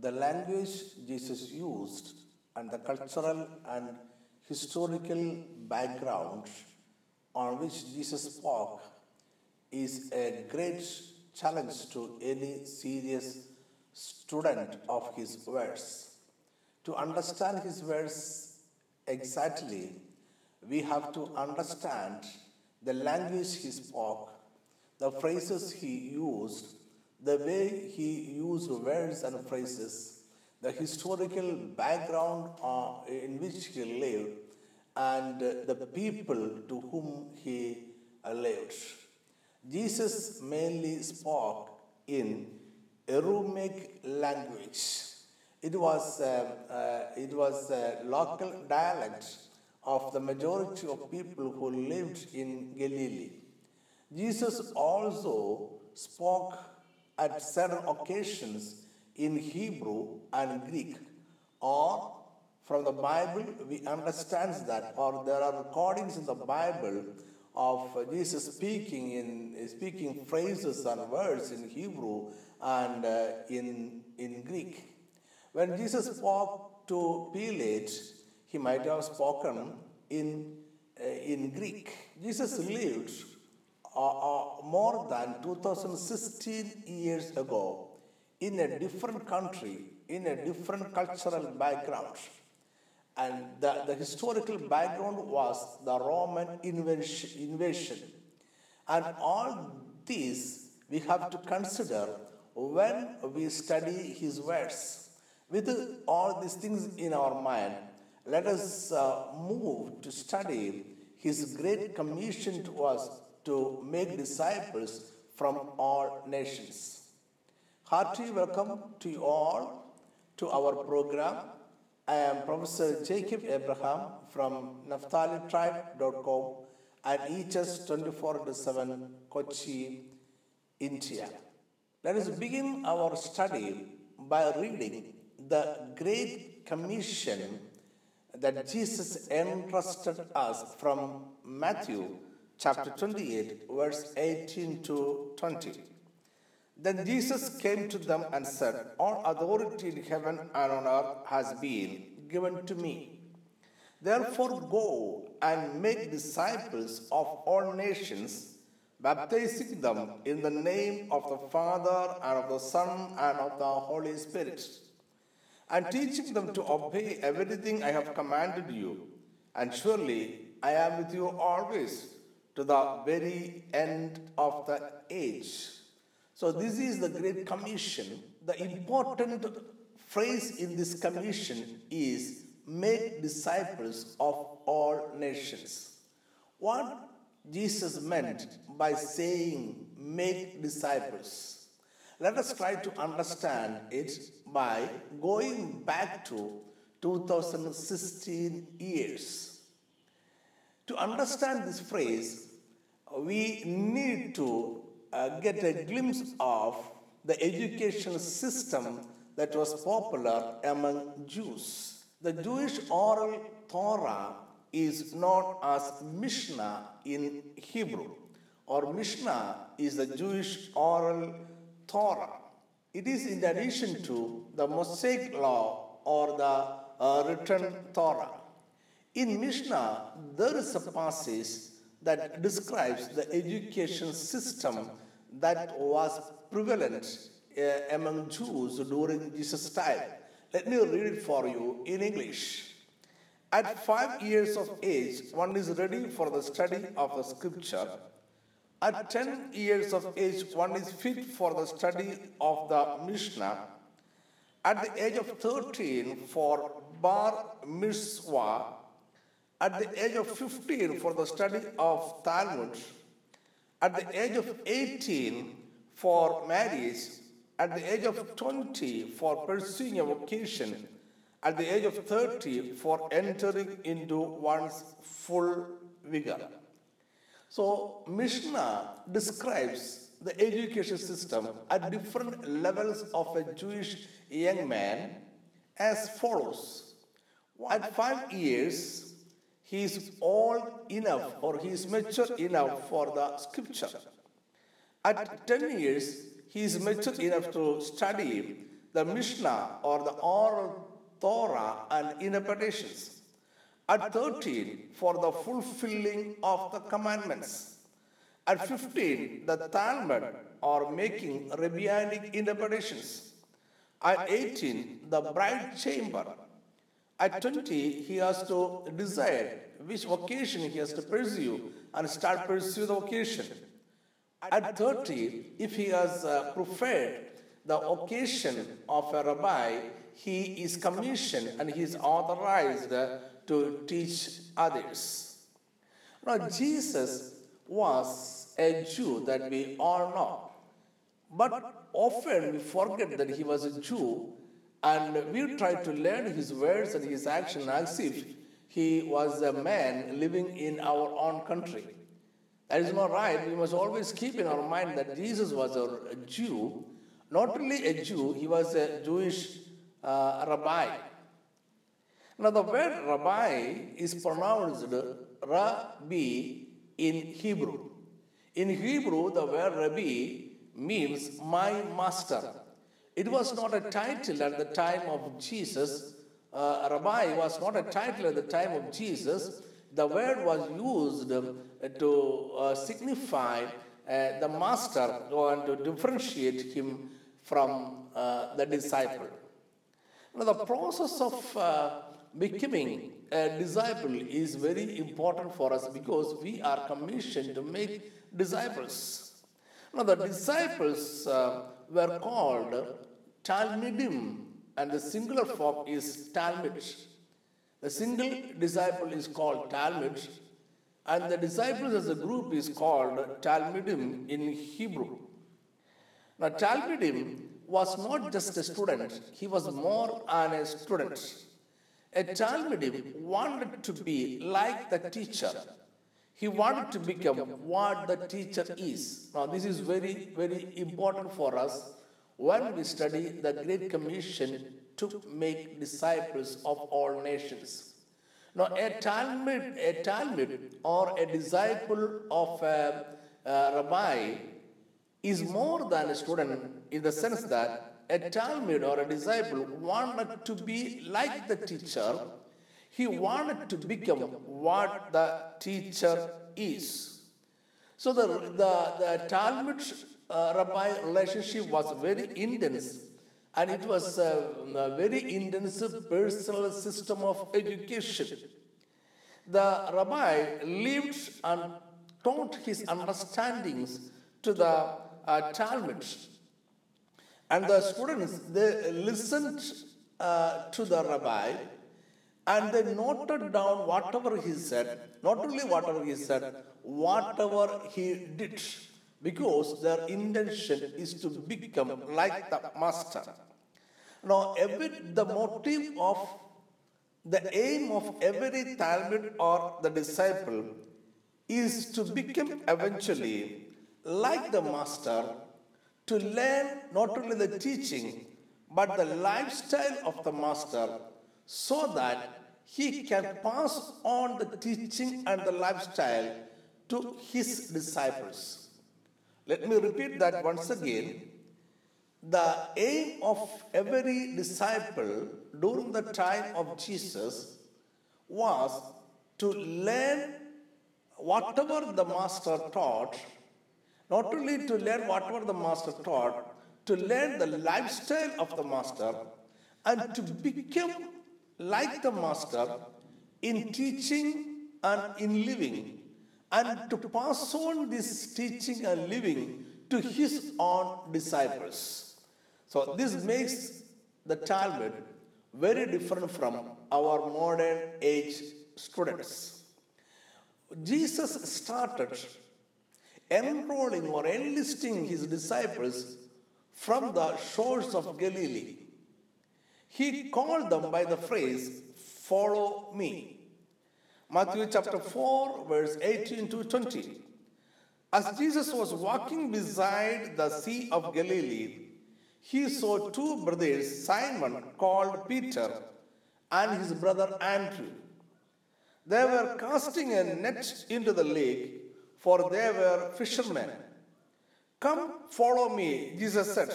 The language Jesus used and the cultural and historical background on which Jesus spoke is a great challenge to any serious student of his words. To understand his words exactly, we have to understand the language he spoke, the phrases he used, the way he used words and phrases, the historical background uh, in which he lived, and the people to whom he uh, lived. Jesus mainly spoke in Aramaic language. It was, uh, uh, it was a local dialect of the majority of people who lived in Galilee. Jesus also spoke at certain occasions in Hebrew and Greek, or from the Bible we understand that, or there are recordings in the Bible of Jesus speaking in speaking phrases and words in Hebrew and uh, in in Greek. When Jesus spoke to Pilate, he might have spoken in uh, in Greek. Jesus lived uh, uh, more than 2016 years ago in a different country, in a different cultural background. And the, the historical background was the Roman invasion. And all these we have to consider when we study his words. With all these things in our mind, let us uh, move to study his great commission to us to make disciples from all nations. Hearty welcome to you all to our program. I am Professor Jacob Abraham from NaphtaliTribe.com and EHS 24 7 Kochi, India. Let us begin our study by reading the Great Commission that Jesus entrusted us from Matthew chapter 28, verse 18 to 20. Then Jesus came to them and said, All authority in heaven and on earth has been given to me. Therefore, go and make disciples of all nations, baptizing them in the name of the Father and of the Son and of the Holy Spirit, and teaching them to obey everything I have commanded you. And surely I am with you always to the very end of the age. So, this is the Great Commission. The important phrase in this commission is make disciples of all nations. What Jesus meant by saying make disciples? Let us try to understand it by going back to 2016 years. To understand this phrase, we need to uh, get a glimpse of the education system that was popular among Jews. The Jewish oral Torah is known as Mishnah in Hebrew, or Mishnah is the Jewish oral Torah. It is in addition to the Mosaic law or the uh, written Torah. In Mishnah, there is a passage that describes the education system that was prevalent uh, among Jews during Jesus' time. Let me read it for you in English. At five years of age, one is ready for the study of the scripture. At 10 years of age, one is fit for the study of the Mishnah. At the age of 13, for Bar Mitzvah. At the age of 15, for the study of Talmud. At the age of 18, for marriage. At the age of 20, for pursuing a vocation. At the age of 30, for entering into one's full vigor. So, Mishnah describes the education system at different levels of a Jewish young man as follows. At five years, he is old enough or he is mature enough for the scripture. At 10 years, he is mature enough to study the Mishnah or the oral Torah and interpretations. At 13, for the fulfilling of the commandments. At 15, the Talmud or making rabbinic interpretations. At 18, the bride chamber. At 20, he has to decide which vocation he has to pursue and start pursue the vocation. At 30, if he has uh, preferred the occasion of a rabbi, he is commissioned and he is authorized to teach others. Now, Jesus was a Jew that we all know. But often we forget that he was a Jew and we try to learn his words and his action as if he was a man living in our own country. That is not right. We must always keep in our mind that Jesus was a Jew. Not only a Jew, he was a Jewish uh, rabbi. Now, the word rabbi is pronounced rabbi in Hebrew. In Hebrew, the word rabbi means my master. It was not a title at the time of Jesus. Uh, rabbi was not a title at the time of Jesus. The word was used to uh, signify uh, the master and to differentiate him from uh, the disciple. Now, the process of uh, becoming a disciple is very important for us because we are commissioned to make disciples. Now, the disciples uh, were called Talmidim, and the singular form is Talmid. The single disciple is called Talmid, and the disciples as a group is called Talmidim in Hebrew. Now, Talmidim was not just a student, he was more than a student. A Talmidim wanted to be like the teacher. He wanted to become what the teacher is. Now, this is very, very important for us when we study the Great Commission to make disciples of all nations. Now, a Talmid, a Talmid or a disciple of a, a rabbi is more than a student in the sense that a Talmid or a disciple wanted to be like the teacher. He wanted to become what the teacher is. So the, the, the Talmid uh, rabbi relationship was very intense and it was a, a very intensive personal system of education. The rabbi lived and taught his understandings to the uh, Talmid. And the students, they listened uh, to the rabbi and they noted down whatever he said, not only whatever he said, whatever he did, because their intention is to become like the master. Now, every, the motive of the aim of every Talmid or the disciple is to become eventually like the master, to learn not only the teaching but the lifestyle of the master so that he can pass on the teaching and the lifestyle to his disciples. Let me repeat that once again. The aim of every disciple during the time of Jesus was to learn whatever the master taught, not only to learn whatever the master taught, to learn the lifestyle of the master and to become like the master in teaching and in living, and to pass on this teaching and living to his own disciples. So this makes the Talmid very different from our modern age students. Jesus started enrolling or enlisting his disciples from the shores of Galilee. He called them by the phrase, Follow me. Matthew chapter 4, verse 18 to 20. As Jesus was walking beside the Sea of Galilee, he saw two brothers, Simon called Peter and his brother Andrew. They were casting a net into the lake, for they were fishermen. Come, follow me, Jesus said,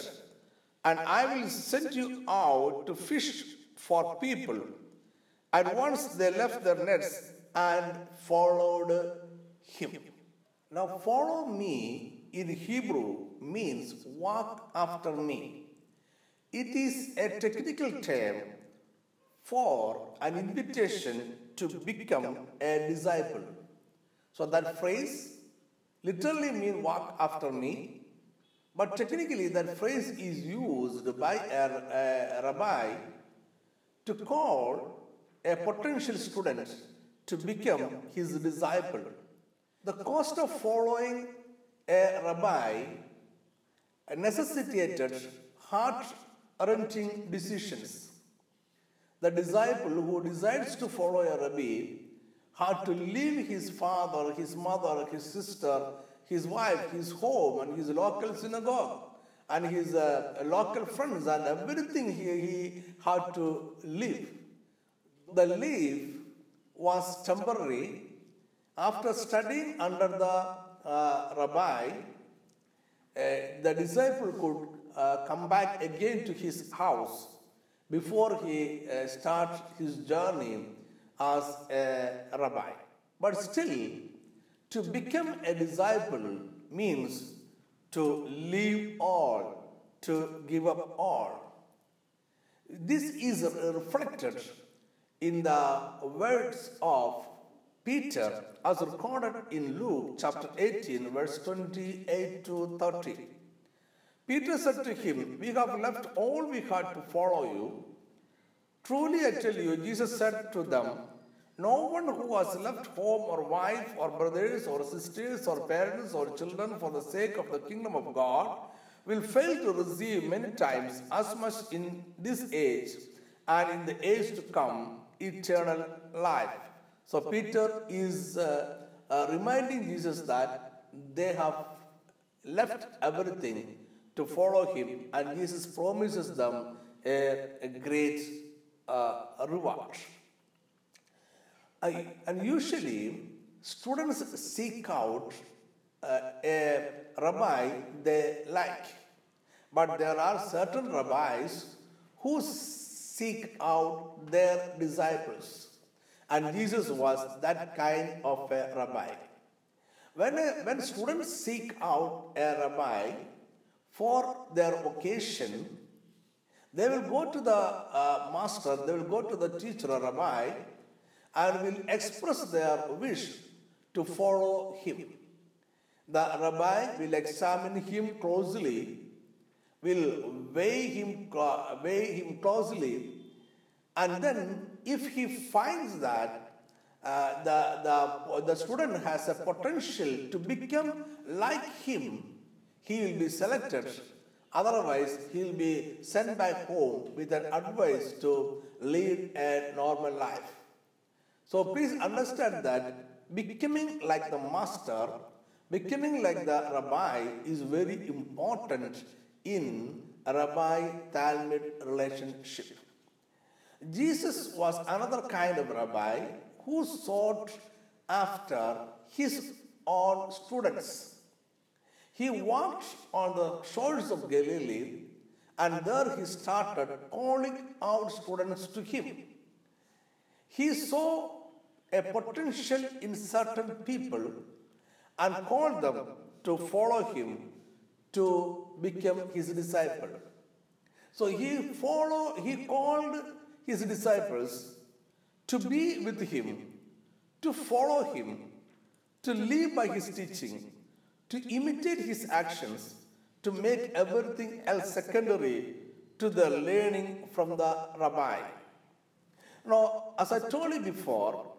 and I will send you out to fish for people. And once they left their nets and followed him. Now, follow me in Hebrew means walk after me. It is a technical term for an invitation to become a disciple. So that phrase literally means walk after me, but technically that phrase is used by a, a rabbi to call a potential student to become his disciple. The cost of following a rabbi necessitated heart wrenching decisions. The disciple who decides to follow a rabbi had to leave his father, his mother, his sister, his wife, his home, and his local synagogue, and his uh, local friends, and everything he, he had to leave. The leave was temporary. After studying under the uh, rabbi, uh, the disciple could uh, come back again to his house before he uh, starts his journey as a rabbi. But still, to become a disciple means to leave all, to give up all. This is reflected in the words of Peter as recorded in Luke chapter 18, verse 28 to 30. Peter said to him, We have left all we had to follow you. Truly I tell you, Jesus said to them, No one who has left home or wife or brothers or sisters or parents or children for the sake of the kingdom of God will fail to receive many times as much in this age and in the age to come eternal life. So Peter is uh, uh, reminding Jesus that they have left everything to follow him, and Jesus promises them a, a great uh, reward. and usually, students seek out uh, a rabbi they like, but there are certain rabbis who seek out their disciples. And Jesus was that kind of a rabbi. When, a, when students seek out a rabbi for their occasion, they will go to the uh, master, they will go to the teacher rabbi, and will express their wish to follow him. The rabbi will examine him closely, will weigh him, weigh him closely, and then if he finds that uh, the, the, the student has a potential to become like him, he will be selected. Otherwise, he will be sent back home with an advice to lead a normal life. So please understand that becoming like the master, becoming like the rabbi is very important in rabbi-talmid relationship. Jesus was another kind of rabbi who sought after his own students. He walked on the shores of Galilee and there he started calling out students to him. He saw a potential in certain people and called them to follow him to become his disciple. So he followed, he called his disciples to be with him, to follow him, to live by his teaching, to imitate his actions, to make everything else secondary to the learning from the rabbi. Now, as I told you before,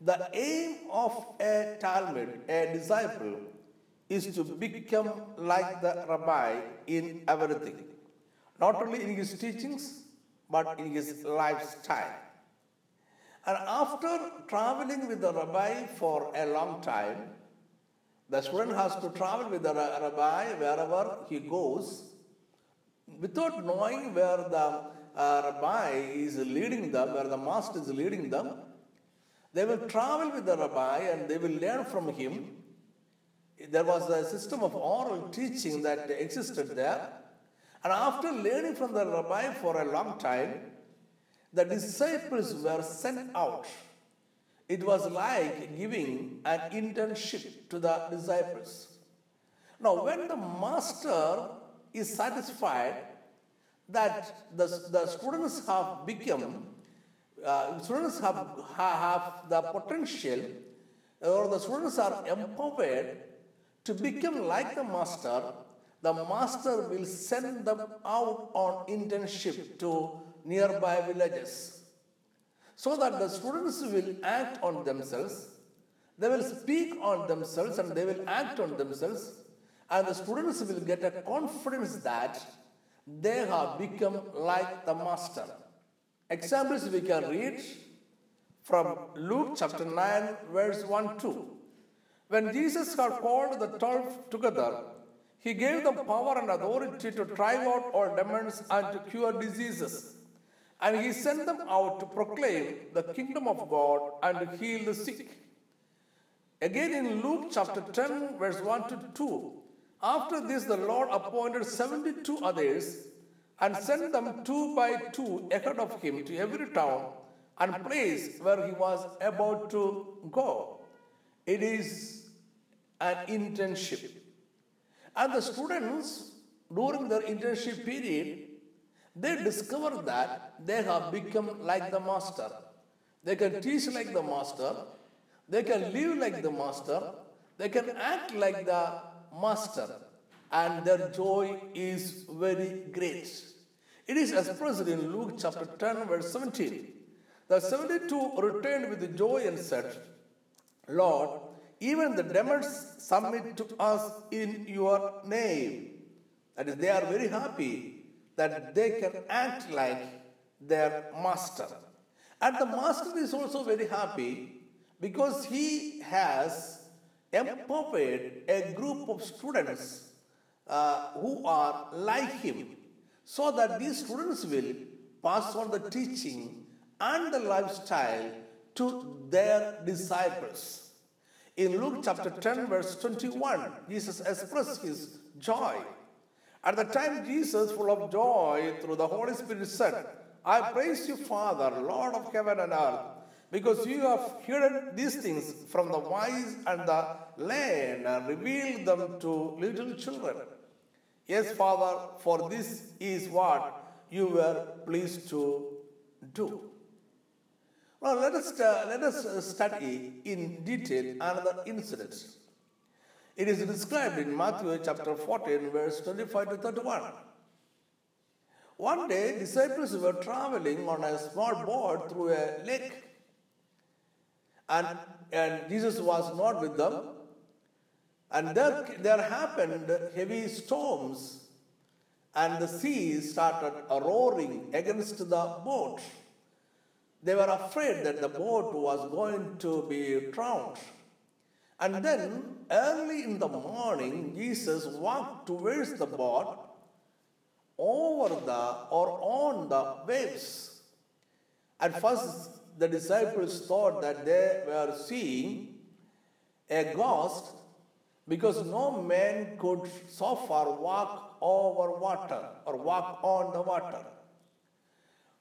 the aim of a Talmid, a disciple, is to become like the rabbi in everything, not only in his teachings, but in his lifestyle. And after traveling with the rabbi for a long time, the student has to travel with the rabbi wherever he goes without knowing where the uh, rabbi is leading them, where the master is leading them. They will travel with the rabbi and they will learn from him. There was a system of oral teaching that existed there And after learning from the rabbi for a long time, the disciples were sent out. It was like giving an internship to the disciples. Now, when the master is satisfied that the, the students have become, uh, students have, have the potential, or the students are empowered to become like the master, the master will send them out on internship to nearby villages so that the students will act on themselves, they will speak on themselves and they will act on themselves, and the students will get a confidence that they have become like the master. Examples we can read from Luke chapter 9, verse 1 2. When Jesus had called the twelve together, he gave them power and authority to drive out all demons and to cure diseases. And he sent them out to proclaim the kingdom of God and to heal the sick. Again in Luke chapter 10, verse 1 to 2, after this the Lord appointed 72 others and sent them two by two ahead of him to every town and place where he was about to go. It is an internship. And the students, during their internship period, they discover that they have become like the master. They can teach like the master, they can live like the master, they can act like the master, and their joy is very great. It is expressed in Luke chapter 10, verse 17. The 72 returned with joy and said, Lord, even the demons submit to us in your name. That is, they are very happy that they can act like their master. And the master is also very happy because he has empowered a group of students uh, who are like him so that these students will pass on the teaching and the lifestyle to their disciples. In Luke chapter 10, verse 21, Jesus expressed his joy. At the time, Jesus, full of joy through the Holy Spirit, said, I praise you, Father, Lord of heaven and earth, because you have hidden these things from the wise and the learned and revealed them to little children. Yes, Father, for this is what you were pleased to do. Now, let us, uh, let us study in detail another incident. It is described in Matthew chapter 14, verse 25 to 31. One day, disciples were traveling on a small boat through a lake, and, and Jesus was not with them. And there, there happened heavy storms, and the sea started roaring against the boat. They were afraid that the boat was going to be drowned. And then, early in the morning, Jesus walked towards the boat over the or on the waves. At first, the disciples thought that they were seeing a ghost because no man could so far walk over water or walk on the water.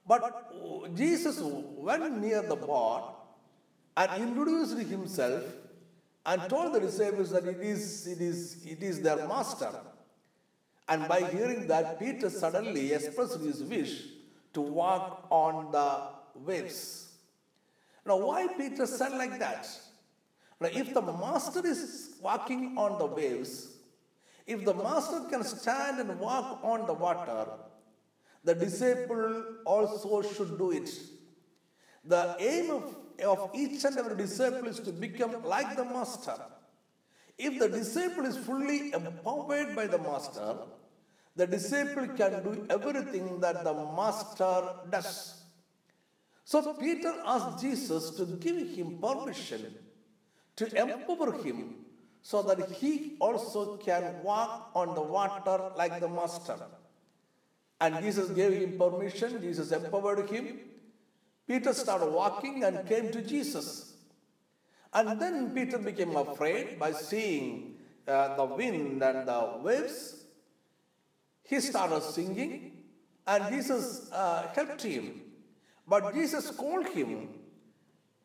But Jesus went near the boat and introduced himself and told the disciples that it is, it is, it is their master. And by hearing that, Peter suddenly expressed his wish to walk on the waves. Now, why Peter said like that? Now, if the master is walking on the waves, if the master can stand and walk on the water, the disciple also should do it. The aim of, of each and every disciple is to become like the master. If the disciple is fully empowered by the master, the disciple can do everything that the master does. So Peter asked Jesus to give him permission to empower him so that he also can walk on the water like the master. And Jesus gave him permission, Jesus empowered him. Peter started walking and came to Jesus. And then Peter became afraid by seeing uh, the wind and the waves. he started singing, and Jesus uh, helped him. But Jesus called him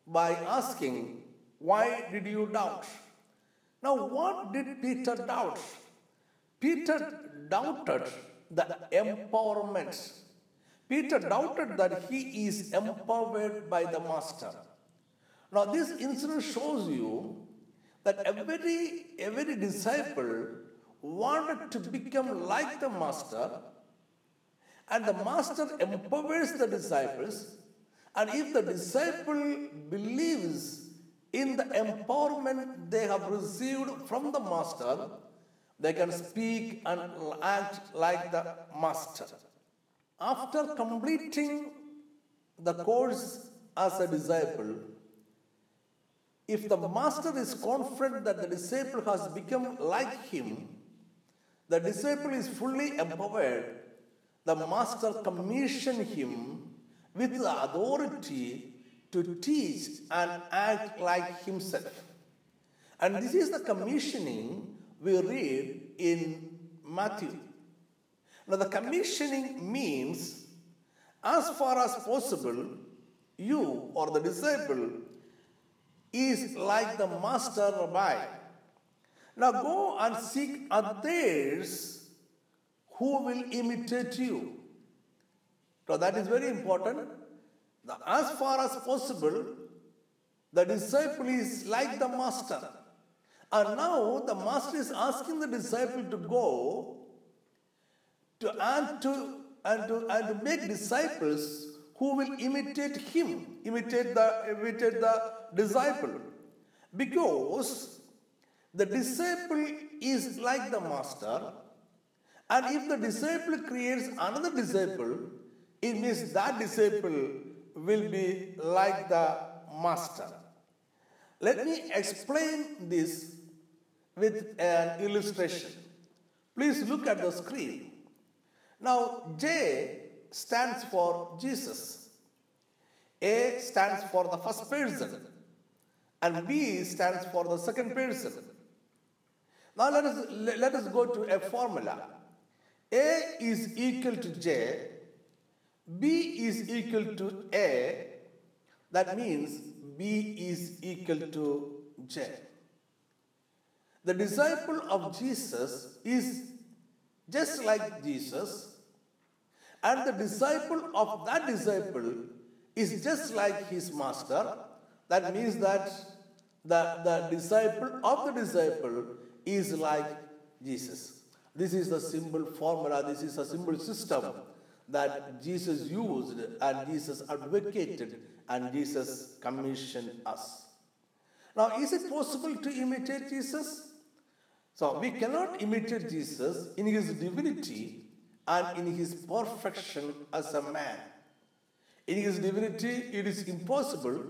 by asking, Why did you doubt? Now, what did Peter doubt? Peter doubted the empowerment. Peter doubted that he is empowered by the Master. Now, this incident shows you that every, every disciple wanted to become like the Master, and the Master empowers the disciples. And if the disciple believes in the empowerment they have received from the Master, they can speak and act like the Master. After completing the course as a disciple, if the master is confident that the disciple has become like him, the disciple is fully empowered, the master commissioned him with the authority to teach and act like himself. And this is the commissioning we read in Matthew. Now, the commissioning means, as far as possible, you or the disciple is like the master rabbi. Now go and seek others who will imitate you. So that is very important. As far as possible, the disciple is like the master. And now the master is asking the disciple to go to and to and to and to make disciples who will imitate him, imitate the imitate the disciple. Because the disciple is like the master, and if the disciple creates another disciple, it means that disciple will be like the master. Let me explain this with an illustration. Please look at the screen. Now, J stands for Jesus. A stands for the first person and B stands for the second person. Now let us, let us go to a formula. A is equal to J, B is equal to A, that means B is equal to J. The disciple of Jesus is just like Jesus, and the disciple of that disciple is just like his master. That means that the, the disciple of the disciple is like Jesus. This is the simple formula, this is a simple system that Jesus used and Jesus advocated and Jesus commissioned us. Now, is it possible to imitate Jesus? So, we cannot imitate Jesus in his divinity and in his perfection as a man. In his divinity, it is impossible.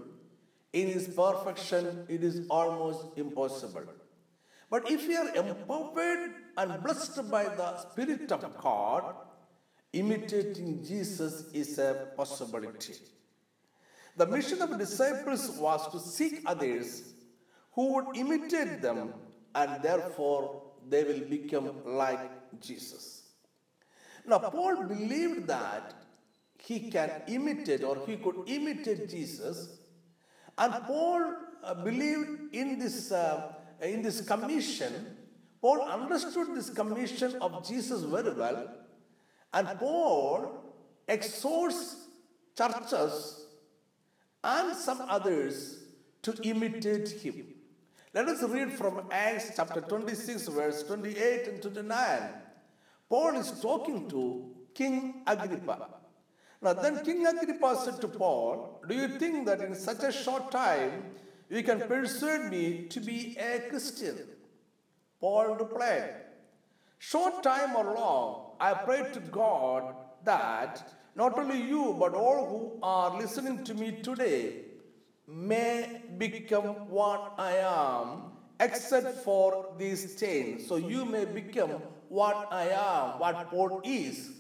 In his perfection, it is almost impossible. But if we are empowered and blessed by the Spirit of God, imitating Jesus is a possibility. The mission of disciples was to seek others who would imitate them and therefore they will become like Jesus. Now, Paul believed that he can imitate or he could imitate Jesus, and Paul uh, believed in this, uh, in this commission. Paul understood this commission of Jesus very well, and Paul exhorts churches and some others to imitate him. Let us read from Acts chapter 26, verse 28 and 29. Paul is talking to King Agrippa. Now, then King Agrippa said to Paul, Do you think that in such a short time you can persuade me to be a Christian? Paul replied, Short time or long, I pray to God that not only you, but all who are listening to me today may become what I am, except for these chains. So you may become what I am, what Paul is.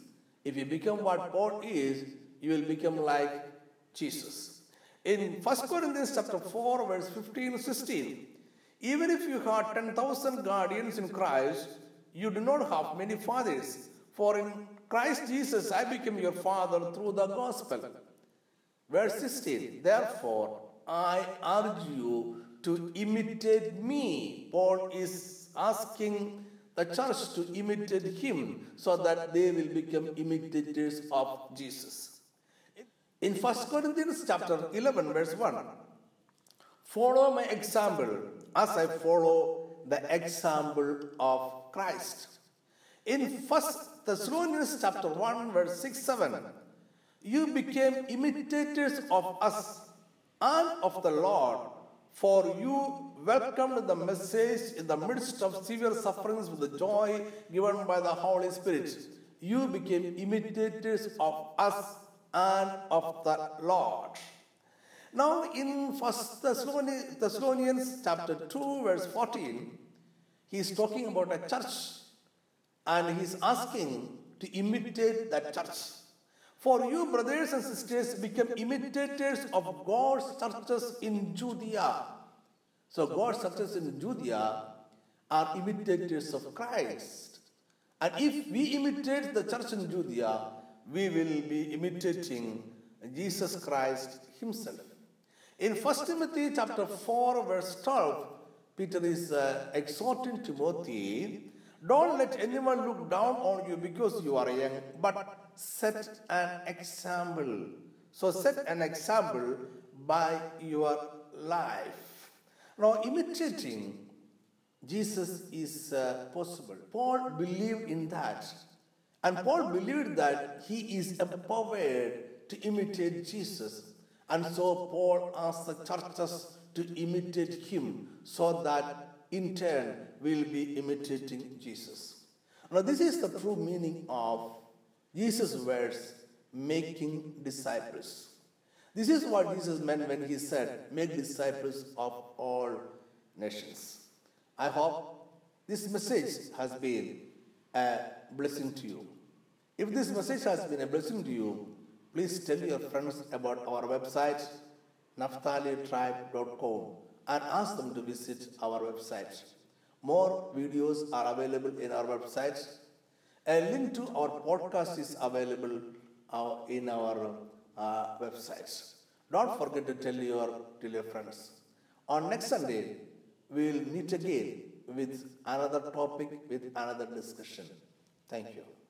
If you become what Paul is, you will become like Jesus. In 1 Corinthians chapter 4, verse 15 16, even if you have 10,000 guardians in Christ, you do not have many fathers. For in Christ Jesus I became your father through the gospel. Verse 16 Therefore I urge you to imitate me. Paul is asking the church to imitate him so that they will become imitators of Jesus. In 1 Corinthians chapter 11, verse 1, follow my example as I follow the example of Christ. In 1 Thessalonians chapter 1, verse 6, 7, you became imitators of us and of the Lord, for you welcomed the message in the midst of severe sufferings with the joy given by the Holy Spirit. You became imitators of us and of the Lord. Now, in First Thessalonians, Thessalonians chapter 2, verse 14, he is talking about a church and he is asking to imitate that church. For you, brothers and sisters, become imitators of God's churches in Judea. So, God's churches in Judea are imitators of Christ. And if we imitate the church in Judea, we will be imitating Jesus Christ Himself. In 1 Timothy chapter 4, verse 12, Peter is uh, exhorting Timothy don't let anyone look down on you because you are young, but set an example. So, set an example by your life. Now, imitating Jesus is uh, possible. Paul believed in that. And Paul believed that he is empowered to imitate Jesus. And so Paul asked the churches to imitate him so that in turn we'll be imitating Jesus. Now, this is the true meaning of Jesus' words, making disciples. This is what Jesus meant when he said, Make disciples of all nations. I hope this message has been a blessing to you. If this message has been a blessing to you, please tell your friends about our website, naphtalitribe.com, and ask them to visit our website. More videos are available in our website. A link to our podcast is available uh, in our uh, website. Don't forget to tell your, tell your friends. On next Sunday, we will meet again with another topic, with another discussion. Thank you.